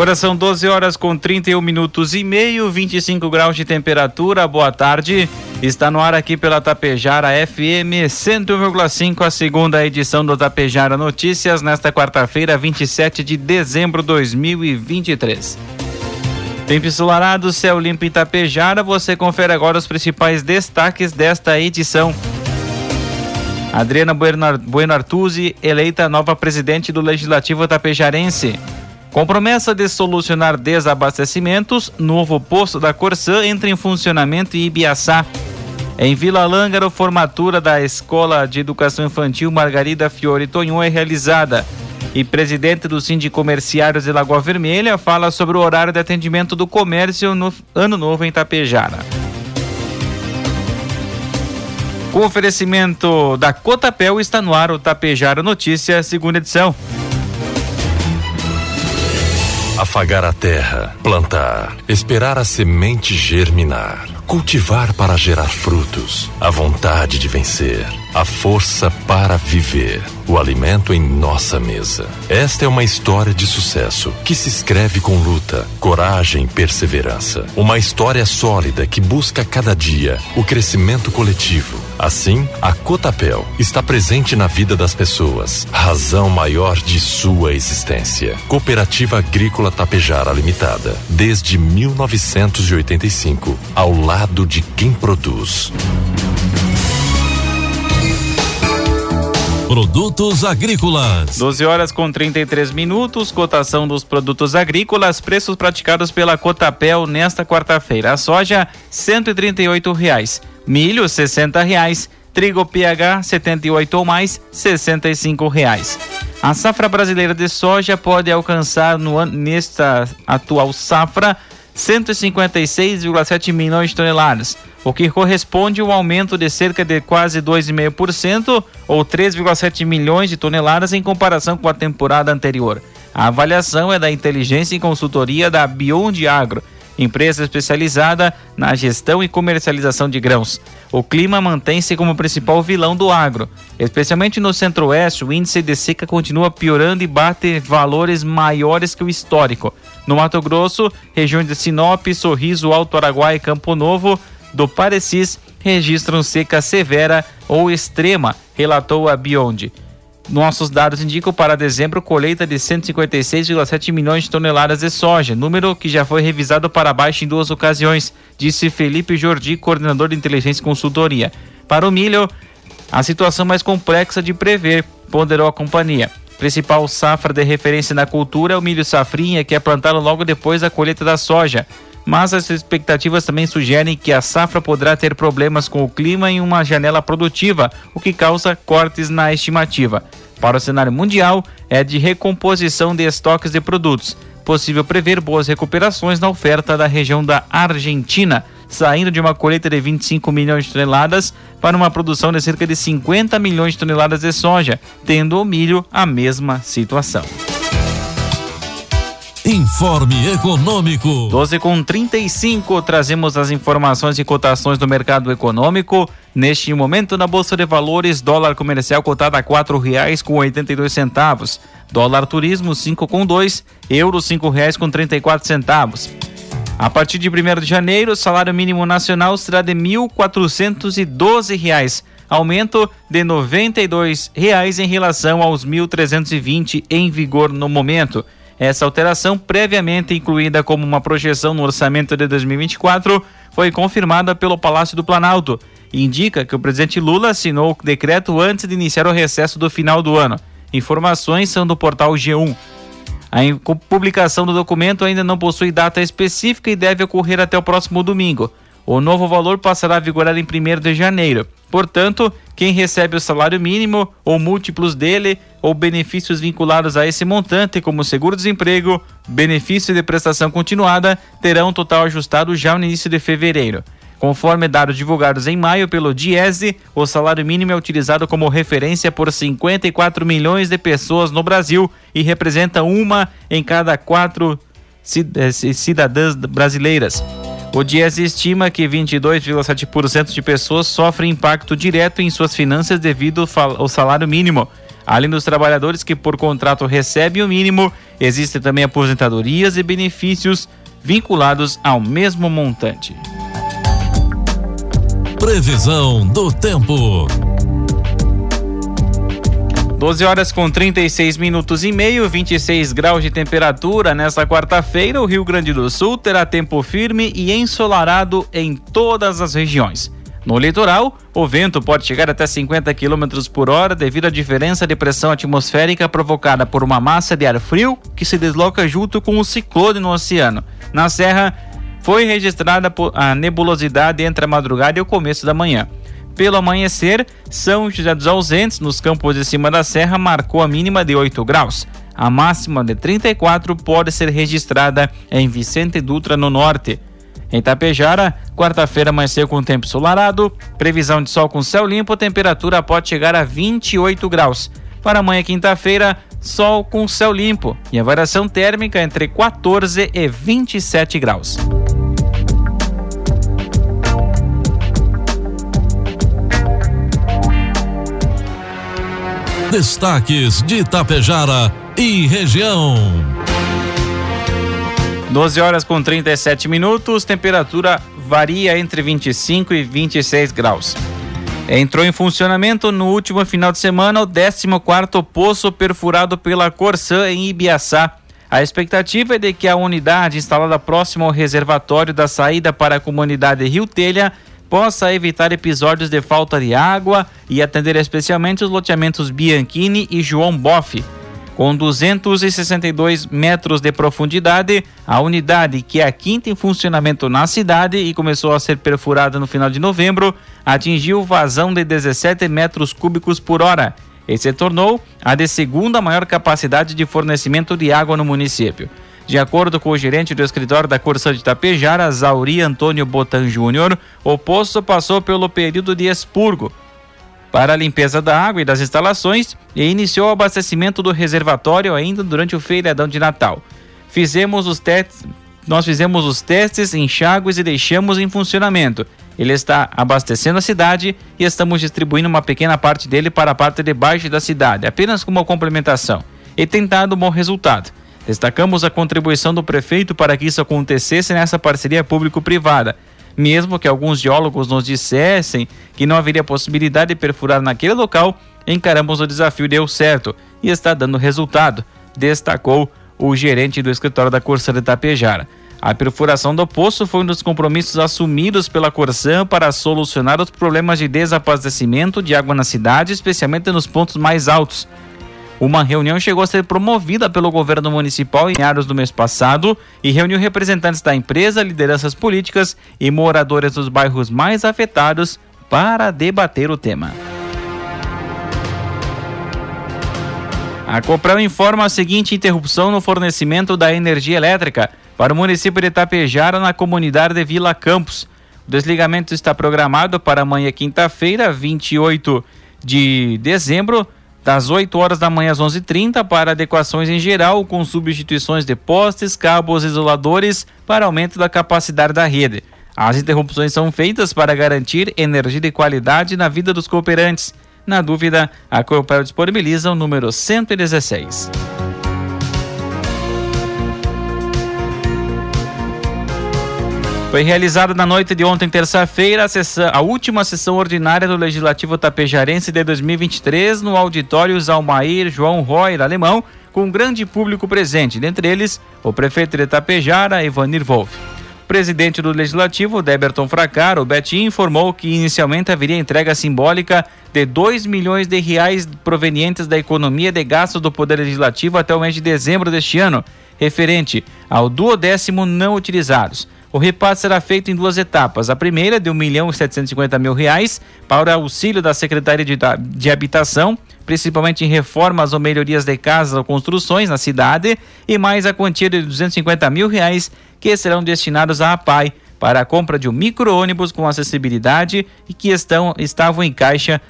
Agora são 12 horas com 31 minutos e meio, 25 graus de temperatura. Boa tarde. Está no ar aqui pela Tapejara FM 101,5, a segunda edição do Tapejara Notícias, nesta quarta-feira, 27 de dezembro de 2023. Tempo ensolarado, céu limpo em Tapejara. Você confere agora os principais destaques desta edição. Adriana Bueno Artuzzi, eleita nova presidente do Legislativo Tapejarense. Com promessa de solucionar desabastecimentos, novo posto da Corsã entra em funcionamento em Ibiaçá. Em Vila Lângaro, formatura da Escola de Educação Infantil Margarida Fiore Tonhon é realizada. E presidente do Sindicato Comerciários de Lagoa Vermelha fala sobre o horário de atendimento do comércio no Ano Novo em Tapejara. Com oferecimento da Cotapel está no ar o Tapejara Notícia, segunda edição afagar a terra, plantar, esperar a semente germinar, cultivar para gerar frutos, a vontade de vencer, a força para viver, o alimento em nossa mesa. Esta é uma história de sucesso que se escreve com luta, coragem e perseverança. Uma história sólida que busca cada dia o crescimento coletivo Assim, a Cotapel está presente na vida das pessoas, razão maior de sua existência. Cooperativa Agrícola Tapejara Limitada, desde 1985, ao lado de quem produz. Produtos agrícolas. 12 horas com 33 minutos, cotação dos produtos agrícolas, preços praticados pela Cotapel nesta quarta-feira. A soja, 138 reais milho R$ reais, trigo PH 78 ou mais R$ reais. A safra brasileira de soja pode alcançar no nesta atual safra 156,7 milhões de toneladas, o que corresponde a um aumento de cerca de quase 2,5% ou 3,7 milhões de toneladas em comparação com a temporada anterior. A avaliação é da inteligência e consultoria da Beyond Agro empresa especializada na gestão e comercialização de grãos. O clima mantém-se como principal vilão do agro. Especialmente no centro-oeste, o índice de seca continua piorando e bate valores maiores que o histórico. No Mato Grosso, regiões de Sinop, Sorriso, Alto Araguai e Campo Novo, do Parecis registram seca severa ou extrema, relatou a Beyond. Nossos dados indicam para dezembro colheita de 156,7 milhões de toneladas de soja, número que já foi revisado para baixo em duas ocasiões, disse Felipe Jordi, coordenador de inteligência e consultoria. Para o milho, a situação mais complexa de prever, ponderou a companhia. Principal safra de referência na cultura é o milho safrinha, que é plantado logo depois da colheita da soja. Mas as expectativas também sugerem que a safra poderá ter problemas com o clima em uma janela produtiva, o que causa cortes na estimativa. Para o cenário mundial, é de recomposição de estoques de produtos. Possível prever boas recuperações na oferta da região da Argentina, saindo de uma colheita de 25 milhões de toneladas para uma produção de cerca de 50 milhões de toneladas de soja, tendo o milho a mesma situação. Informe Econômico. 12 com 35, trazemos as informações e cotações do mercado econômico. Neste momento, na Bolsa de Valores, dólar comercial cotado a quatro reais com oitenta centavos. Dólar turismo, cinco com dois. Euro, cinco reais com trinta centavos. A partir de 1 de janeiro, o salário mínimo nacional será de doze reais. Aumento de e dois reais em relação aos e vinte em vigor no momento. Essa alteração, previamente incluída como uma projeção no orçamento de 2024, foi confirmada pelo Palácio do Planalto e indica que o presidente Lula assinou o decreto antes de iniciar o recesso do final do ano. Informações são do portal G1. A publicação do documento ainda não possui data específica e deve ocorrer até o próximo domingo. O novo valor passará a vigorar em 1 de janeiro. Portanto, quem recebe o salário mínimo ou múltiplos dele ou benefícios vinculados a esse montante, como seguro-desemprego, benefício de prestação continuada, terão um total ajustado já no início de fevereiro. Conforme dados divulgados em maio pelo Diese, o salário mínimo é utilizado como referência por 54 milhões de pessoas no Brasil e representa uma em cada quatro eh, cidadãs brasileiras. O Diese estima que 22,7% de pessoas sofrem impacto direto em suas finanças devido ao salário mínimo. Além dos trabalhadores que por contrato recebem o mínimo, existem também aposentadorias e benefícios vinculados ao mesmo montante. Previsão do tempo. 12 horas com 36 minutos e meio, 26 graus de temperatura. Nesta quarta-feira, o Rio Grande do Sul terá tempo firme e ensolarado em todas as regiões. No litoral, o vento pode chegar até 50 km por hora devido à diferença de pressão atmosférica provocada por uma massa de ar frio que se desloca junto com o ciclone no oceano. Na Serra, foi registrada a nebulosidade entre a madrugada e o começo da manhã. Pelo amanhecer, São José dos Ausentes, nos campos de cima da serra, marcou a mínima de 8 graus. A máxima de 34 pode ser registrada em Vicente Dutra, no norte. Em Tapejara, quarta-feira amanheceu com tempo ensolarado, previsão de sol com céu limpo, temperatura pode chegar a 28 graus. Para amanhã, quinta-feira, sol com céu limpo e a variação térmica entre 14 e 27 graus. Destaques de Itapejara e região. 12 horas com 37 minutos, temperatura varia entre 25 e 26 graus. Entrou em funcionamento no último final de semana o 14º poço perfurado pela Corsã em Ibiaçá. A expectativa é de que a unidade instalada próxima ao reservatório da saída para a comunidade Rio Telha possa evitar episódios de falta de água e atender especialmente os loteamentos Bianchini e João Boff. Com 262 metros de profundidade, a unidade, que é a quinta em funcionamento na cidade e começou a ser perfurada no final de novembro, atingiu vazão de 17 metros cúbicos por hora e se tornou a de segunda maior capacidade de fornecimento de água no município. De acordo com o gerente do escritório da Corsa de Tapejara, Zauri Antônio Botan Júnior, o poço passou pelo período de expurgo para a limpeza da água e das instalações e iniciou o abastecimento do reservatório ainda durante o feriadão de Natal. Fizemos os testes, nós fizemos os testes, enxágues e deixamos em funcionamento. Ele está abastecendo a cidade e estamos distribuindo uma pequena parte dele para a parte de baixo da cidade, apenas como complementação. E tem dado um bom resultado. Destacamos a contribuição do prefeito para que isso acontecesse nessa parceria público-privada. Mesmo que alguns geólogos nos dissessem que não haveria possibilidade de perfurar naquele local, encaramos o desafio e deu certo e está dando resultado, destacou o gerente do escritório da Corsã de Tapejara. A perfuração do poço foi um dos compromissos assumidos pela Corsã para solucionar os problemas de desabastecimento de água na cidade, especialmente nos pontos mais altos. Uma reunião chegou a ser promovida pelo governo municipal em meados do mês passado e reuniu representantes da empresa, lideranças políticas e moradores dos bairros mais afetados para debater o tema. A Copel informa a seguinte interrupção no fornecimento da energia elétrica para o município de Itapejara, na comunidade de Vila Campos. O desligamento está programado para amanhã, quinta-feira, 28 de dezembro, das 8 horas da manhã às 11h30 para adequações em geral, com substituições de postes, cabos isoladores para aumento da capacidade da rede. As interrupções são feitas para garantir energia de qualidade na vida dos cooperantes. Na dúvida, a Coopel disponibiliza o número 116. Foi realizada na noite de ontem, terça-feira, a, a, última sessão ordinária do Legislativo Tapejarense de 2023 no auditório Zalmair João Royer Alemão, com um grande público presente, dentre eles o prefeito de Tapejara, Ivanir Wolff. O presidente do Legislativo, Deberton Fracar, o Betinho, informou que inicialmente haveria entrega simbólica de 2 milhões de reais provenientes da economia de gastos do Poder Legislativo até o mês de dezembro deste ano, referente ao duodécimo não utilizados. O repasse será feito em duas etapas. A primeira de 1 milhão 750 mil reais para o auxílio da Secretaria de, de Habitação, principalmente em reformas ou melhorias de casas ou construções na cidade, e mais a quantia de 250 mil reais que serão destinados à APAI para a compra de um micro-ônibus com acessibilidade e que estão, estavam em caixa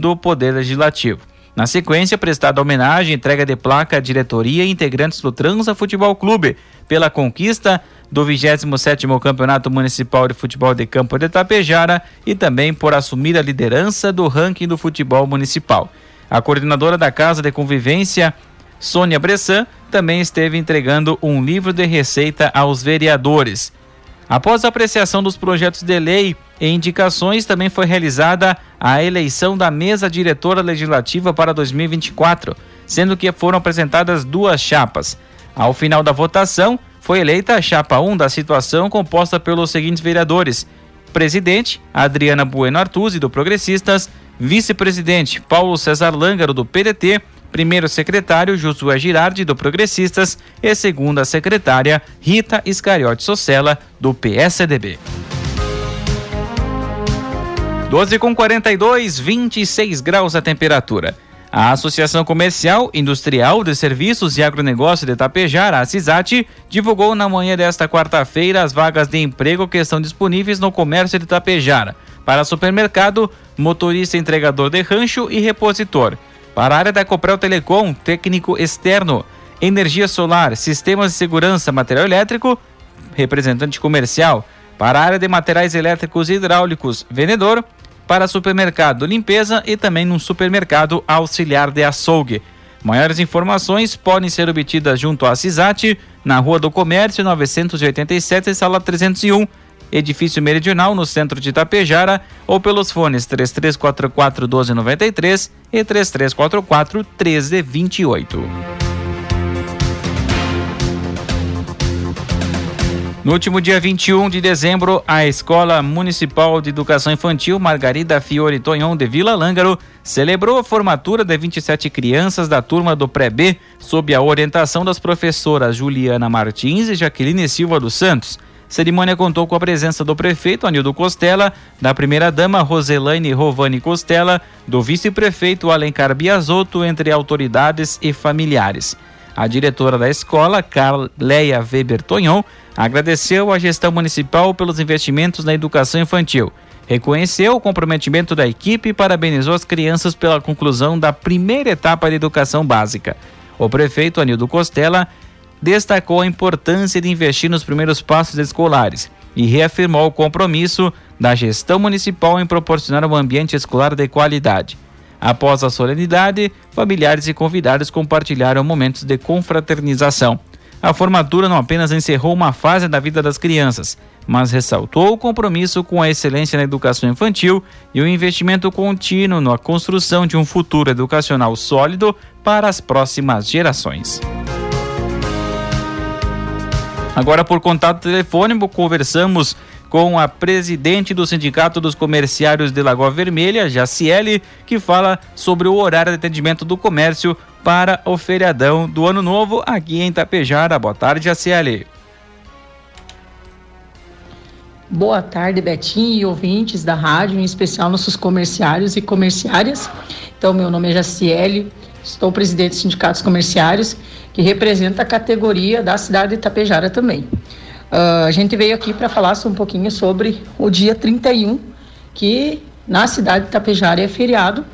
do Poder Legislativo. Na sequência, prestada homenagem, entrega de placa à diretoria e integrantes do Transa Futebol Clube pela conquista do 27º Campeonato Municipal de Futebol de Campo de Tapejara e também por assumir a liderança do ranking do futebol municipal. A coordenadora da Casa de Convivência, Sônia Bressan, também esteve entregando um livro de receita aos vereadores. Após a apreciação dos projetos de lei e indicações, também foi realizada a eleição da mesa diretora legislativa para 2024, sendo que foram apresentadas duas chapas. Ao final da votação, foi eleita a chapa 1 da situação, composta pelos seguintes vereadores: presidente, Adriana Bueno Artuzzi, do Progressistas, vice-presidente, Paulo César Lângaro, do PDT, primeiro secretário, Josué Girardi, do Progressistas, e segunda secretária, Rita Iscariote Socella, do PSDB. 12 com 42, 26 graus a temperatura. A Associação Comercial, Industrial de Serviços e Agronegócio de Tapejara, a CISAT, divulgou na manhã desta quarta-feira as vagas de emprego que estão disponíveis no comércio de Tapejara, para supermercado, motorista entregador de rancho e repositor. Para a área da Coprel Telecom, técnico externo, energia solar, sistemas de segurança, material elétrico, representante comercial. Para a área de materiais elétricos e hidráulicos, vendedor para supermercado limpeza e também num supermercado auxiliar de açougue. Maiores informações podem ser obtidas junto à CISAT, na Rua do Comércio 987, sala 301, edifício meridional no centro de Itapejara, ou pelos fones 3344 1293 e 3344 1328. No último dia 21 de dezembro, a Escola Municipal de Educação Infantil Margarida Fiore Tonhon de Vila Lângaro celebrou a formatura de 27 crianças da turma do Pré-B sob a orientação das professoras Juliana Martins e Jaqueline Silva dos Santos. A cerimônia contou com a presença do prefeito Anildo Costela, da primeira-dama Roselaine Rovani Costela, do vice-prefeito Alencar Biasotto, entre autoridades e familiares. A diretora da escola, Carleia Weber Tonhon, agradeceu à gestão municipal pelos investimentos na educação infantil, reconheceu o comprometimento da equipe e parabenizou as crianças pela conclusão da primeira etapa de educação básica. O prefeito Anildo Costela destacou a importância de investir nos primeiros passos escolares e reafirmou o compromisso da gestão municipal em proporcionar um ambiente escolar de qualidade. Após a solenidade, familiares e convidados compartilharam momentos de confraternização. A formatura não apenas encerrou uma fase da vida das crianças, mas ressaltou o compromisso com a excelência na educação infantil e o investimento contínuo na construção de um futuro educacional sólido para as próximas gerações. Agora, por contato telefônico, conversamos com a presidente do Sindicato dos Comerciários de Lagoa Vermelha, Jaciele, que fala sobre o horário de atendimento do comércio para o feriadão do Ano Novo aqui em Tapejara. Boa tarde, Jaciele. Boa tarde, Betinho e ouvintes da rádio, em especial nossos comerciários e comerciárias. Então, meu nome é Jaciele, estou presidente dos sindicatos comerciários, que representa a categoria da cidade de Itapejara também. Uh, a gente veio aqui para falar um pouquinho sobre o dia 31, que na cidade de Itapejara é feriado,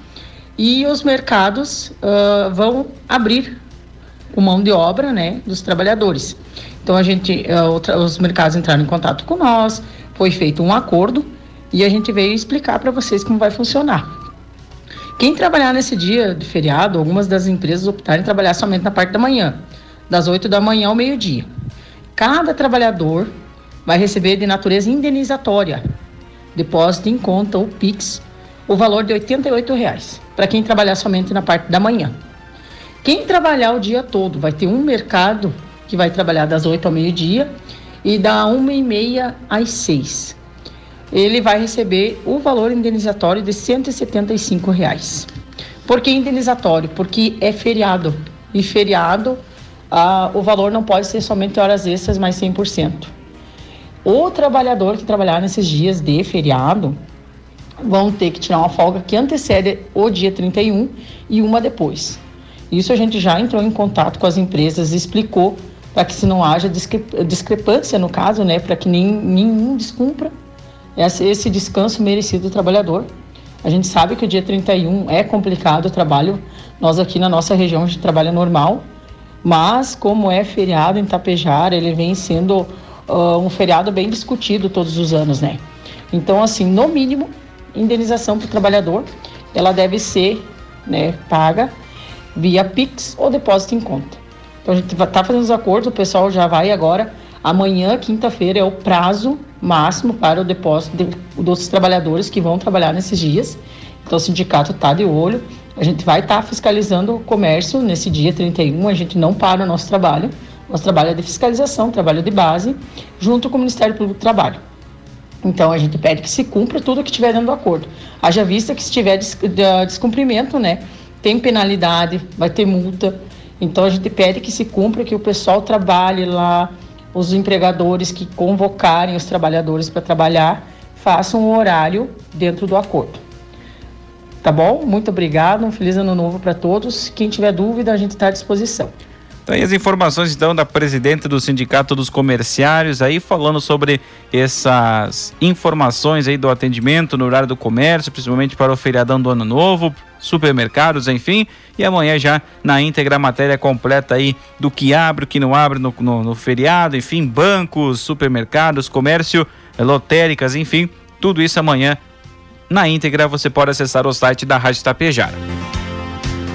e os mercados uh, vão abrir com mão de obra né, dos trabalhadores. Então a gente, uh, os mercados entraram em contato com nós, foi feito um acordo e a gente veio explicar para vocês como vai funcionar. Quem trabalhar nesse dia de feriado, algumas das empresas optaram em trabalhar somente na parte da manhã, das 8 da manhã ao meio-dia. Cada trabalhador vai receber de natureza indenizatória, depósito em conta ou PIX, o valor de 88 reais, para quem trabalhar somente na parte da manhã. Quem trabalhar o dia todo vai ter um mercado que vai trabalhar das 8 ao meio-dia e da 1 e meia às 6. Ele vai receber o valor indenizatório de 175 reais. Por que indenizatório? Porque é feriado. E feriado ah, o valor não pode ser somente horas extras, mas 100%. O trabalhador que trabalhar nesses dias de feriado, vão ter que tirar uma folga que antecede o dia 31 e uma depois. Isso a gente já entrou em contato com as empresas, explicou para que se não haja discrepância no caso, né, para que nem, nenhum descumpra esse descanso merecido do trabalhador. A gente sabe que o dia 31 é complicado o trabalho. Nós aqui na nossa região a gente trabalha normal, mas como é feriado em Tapejar, ele vem sendo uh, um feriado bem discutido todos os anos, né? Então, assim, no mínimo, indenização para o trabalhador, ela deve ser né, paga via Pix ou depósito em conta. Então a gente está fazendo os acordos, o pessoal já vai agora. Amanhã, quinta-feira, é o prazo máximo para o depósito de, dos trabalhadores que vão trabalhar nesses dias. Então o sindicato está de olho. A gente vai estar tá fiscalizando o comércio nesse dia 31. A gente não para o nosso trabalho. Nosso trabalho é de fiscalização, trabalho de base, junto com o Ministério Público do Trabalho. Então a gente pede que se cumpra tudo que estiver dentro do acordo. Haja vista que se tiver descumprimento, né, tem penalidade, vai ter multa. Então a gente pede que se cumpra, que o pessoal trabalhe lá, os empregadores que convocarem os trabalhadores para trabalhar, façam um horário dentro do acordo. Tá bom? Muito obrigado, um feliz ano novo para todos. Quem tiver dúvida, a gente está à disposição. Então, e as informações então da presidente do Sindicato dos Comerciários aí falando sobre essas informações aí do atendimento no horário do comércio, principalmente para o feriadão do Ano Novo, supermercados, enfim. E amanhã já na íntegra a matéria completa aí do que abre, o que não abre no, no, no feriado, enfim, bancos, supermercados, comércio, lotéricas, enfim, tudo isso amanhã na íntegra você pode acessar o site da Rádio Tapejara.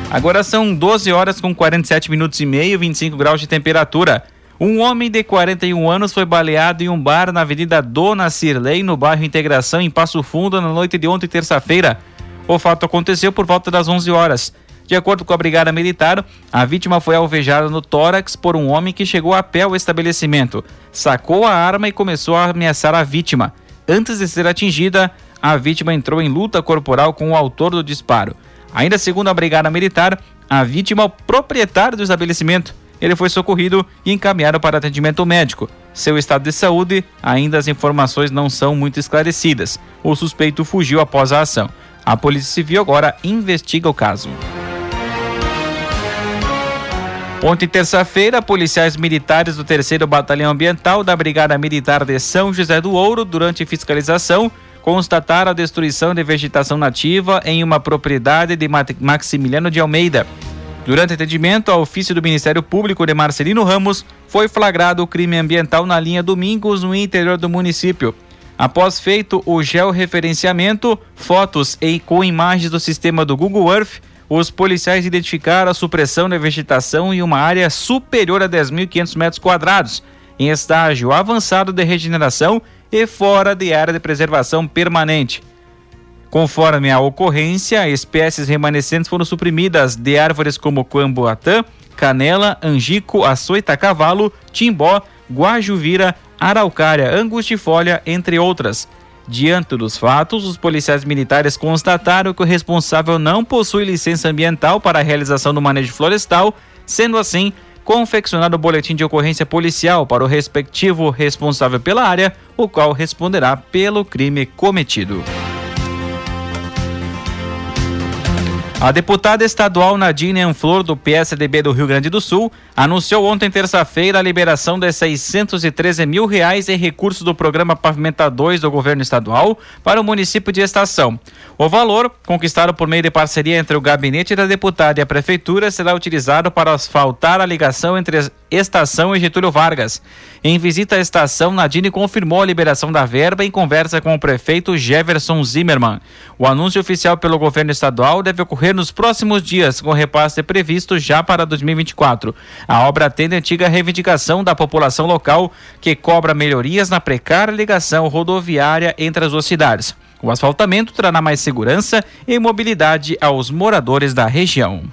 Agora são 12 horas com 47 minutos e meio, 25 graus de temperatura. Um homem de 41 anos foi baleado em um bar na Avenida Dona Cirlei, no bairro Integração, em Passo Fundo, na noite de ontem, terça-feira. O fato aconteceu por volta das 11 horas. De acordo com a Brigada Militar, a vítima foi alvejada no tórax por um homem que chegou a pé ao estabelecimento, sacou a arma e começou a ameaçar a vítima. Antes de ser atingida, a vítima entrou em luta corporal com o autor do disparo. Ainda segundo a Brigada Militar, a vítima é o proprietário do estabelecimento. Ele foi socorrido e encaminhado para atendimento médico. Seu estado de saúde, ainda as informações não são muito esclarecidas. O suspeito fugiu após a ação. A Polícia Civil agora investiga o caso. Ontem, terça-feira, policiais militares do 3 Batalhão Ambiental da Brigada Militar de São José do Ouro, durante fiscalização, constataram a destruição de vegetação nativa em uma propriedade de Maximiliano de Almeida. Durante atendimento ao ofício do Ministério Público de Marcelino Ramos, foi flagrado o crime ambiental na linha Domingos, no interior do município. Após feito o georreferenciamento, fotos e com imagens do sistema do Google Earth, os policiais identificaram a supressão da vegetação em uma área superior a 10.500 metros quadrados, em estágio avançado de regeneração e fora de área de preservação permanente. Conforme a ocorrência, espécies remanescentes foram suprimidas de árvores como camboatã, canela, angico, açoita-cavalo, timbó, guajuvira, araucária angustifólia, entre outras. Diante dos fatos, os policiais militares constataram que o responsável não possui licença ambiental para a realização do manejo florestal, sendo assim, confeccionado o boletim de ocorrência policial para o respectivo responsável pela área, o qual responderá pelo crime cometido. A deputada estadual Nadine Anflor, do PSDB do Rio Grande do Sul, anunciou ontem, terça-feira, a liberação de 613 mil reais em recursos do programa Pavimenta 2 do governo estadual para o município de Estação. O valor, conquistado por meio de parceria entre o gabinete da deputada e a prefeitura, será utilizado para asfaltar a ligação entre Estação e Getúlio Vargas. Em visita à estação, Nadine confirmou a liberação da verba em conversa com o prefeito Jefferson Zimmermann. O anúncio oficial pelo governo estadual deve ocorrer nos próximos dias, com repasse previsto já para 2024. A obra atende a antiga reivindicação da população local, que cobra melhorias na precária ligação rodoviária entre as duas cidades. O asfaltamento trará mais segurança e mobilidade aos moradores da região.